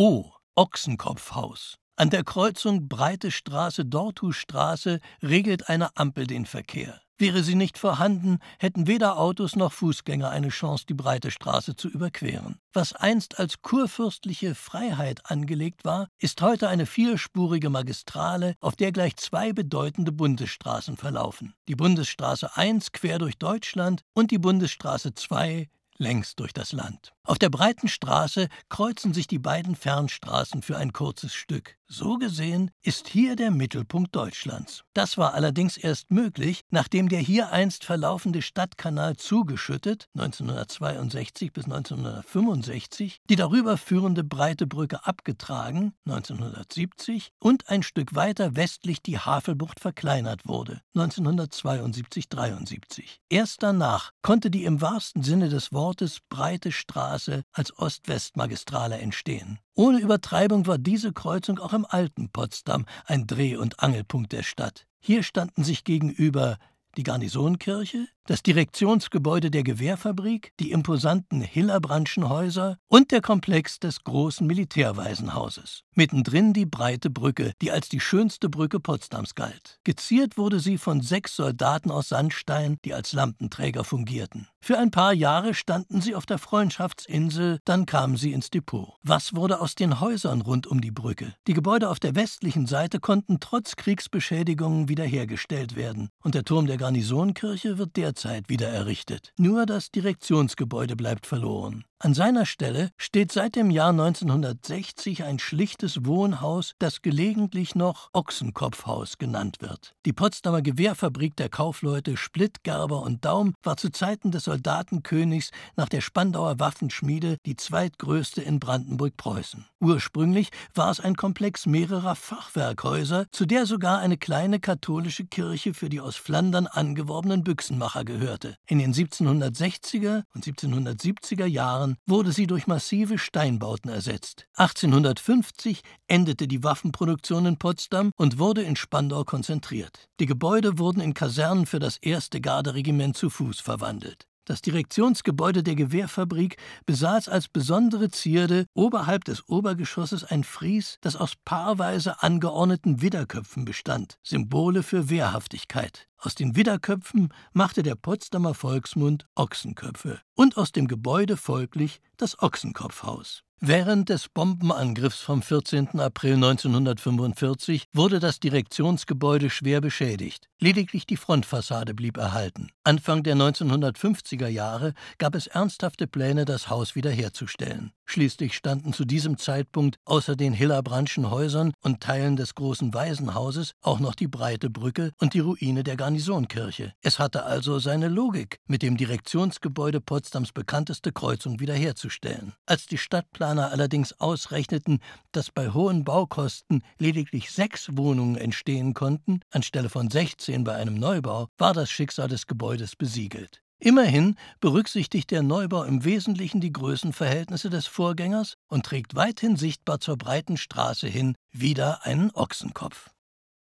O. Ochsenkopfhaus. An der Kreuzung Breite Straße Dortustraße regelt eine Ampel den Verkehr. Wäre sie nicht vorhanden, hätten weder Autos noch Fußgänger eine Chance, die breite Straße zu überqueren. Was einst als kurfürstliche Freiheit angelegt war, ist heute eine vierspurige Magistrale, auf der gleich zwei bedeutende Bundesstraßen verlaufen. Die Bundesstraße 1 quer durch Deutschland und die Bundesstraße 2 längs durch das Land. Auf der breiten Straße kreuzen sich die beiden Fernstraßen für ein kurzes Stück. So gesehen ist hier der Mittelpunkt Deutschlands. Das war allerdings erst möglich, nachdem der hier einst verlaufende Stadtkanal zugeschüttet 1962 bis 1965, die darüber führende breite Brücke abgetragen 1970 und ein Stück weiter westlich die Havelbucht verkleinert wurde 1972-73. Erst danach konnte die im wahrsten Sinne des Wortes breite Straße als Ost-West-Magistrale entstehen. Ohne Übertreibung war diese Kreuzung auch im alten Potsdam ein Dreh- und Angelpunkt der Stadt. Hier standen sich gegenüber die Garnisonkirche, das Direktionsgebäude der Gewehrfabrik, die imposanten Hillerbrandschen Häuser und der Komplex des großen Militärwaisenhauses. Mittendrin die breite Brücke, die als die schönste Brücke Potsdams galt. Geziert wurde sie von sechs Soldaten aus Sandstein, die als Lampenträger fungierten. Für ein paar Jahre standen sie auf der Freundschaftsinsel, dann kamen sie ins Depot. Was wurde aus den Häusern rund um die Brücke? Die Gebäude auf der westlichen Seite konnten trotz Kriegsbeschädigungen wiederhergestellt werden, und der Turm der Garnisonkirche wird derzeit Zeit wieder errichtet. Nur das Direktionsgebäude bleibt verloren. An seiner Stelle steht seit dem Jahr 1960 ein schlichtes Wohnhaus, das gelegentlich noch Ochsenkopfhaus genannt wird. Die Potsdamer Gewehrfabrik der Kaufleute Splitt, Gerber und Daum war zu Zeiten des Soldatenkönigs nach der Spandauer Waffenschmiede die zweitgrößte in Brandenburg-Preußen. Ursprünglich war es ein Komplex mehrerer Fachwerkhäuser, zu der sogar eine kleine katholische Kirche für die aus Flandern angeworbenen Büchsenmacher gehörte. In den 1760er und 1770er Jahren wurde sie durch massive Steinbauten ersetzt. 1850 endete die Waffenproduktion in Potsdam und wurde in Spandau konzentriert. Die Gebäude wurden in Kasernen für das erste Garderegiment zu Fuß verwandelt. Das Direktionsgebäude der Gewehrfabrik besaß als besondere Zierde oberhalb des Obergeschosses ein Fries, das aus paarweise angeordneten Widderköpfen bestand, Symbole für Wehrhaftigkeit. Aus den Widderköpfen machte der Potsdamer Volksmund Ochsenköpfe und aus dem Gebäude folglich das Ochsenkopfhaus. Während des Bombenangriffs vom 14. April 1945 wurde das Direktionsgebäude schwer beschädigt. Lediglich die Frontfassade blieb erhalten. Anfang der 1950er Jahre gab es ernsthafte Pläne, das Haus wiederherzustellen. Schließlich standen zu diesem Zeitpunkt außer den Hillerbrandschen Häusern und Teilen des großen Waisenhauses auch noch die breite Brücke und die Ruine der Garnisonkirche. Es hatte also seine Logik, mit dem Direktionsgebäude Potsdams bekannteste Kreuzung wiederherzustellen. Als die Stadtplaner Planer allerdings ausrechneten, dass bei hohen Baukosten lediglich sechs Wohnungen entstehen konnten, anstelle von 16 bei einem Neubau, war das Schicksal des Gebäudes besiegelt. Immerhin berücksichtigt der Neubau im Wesentlichen die Größenverhältnisse des Vorgängers und trägt weithin sichtbar zur breiten Straße hin wieder einen Ochsenkopf.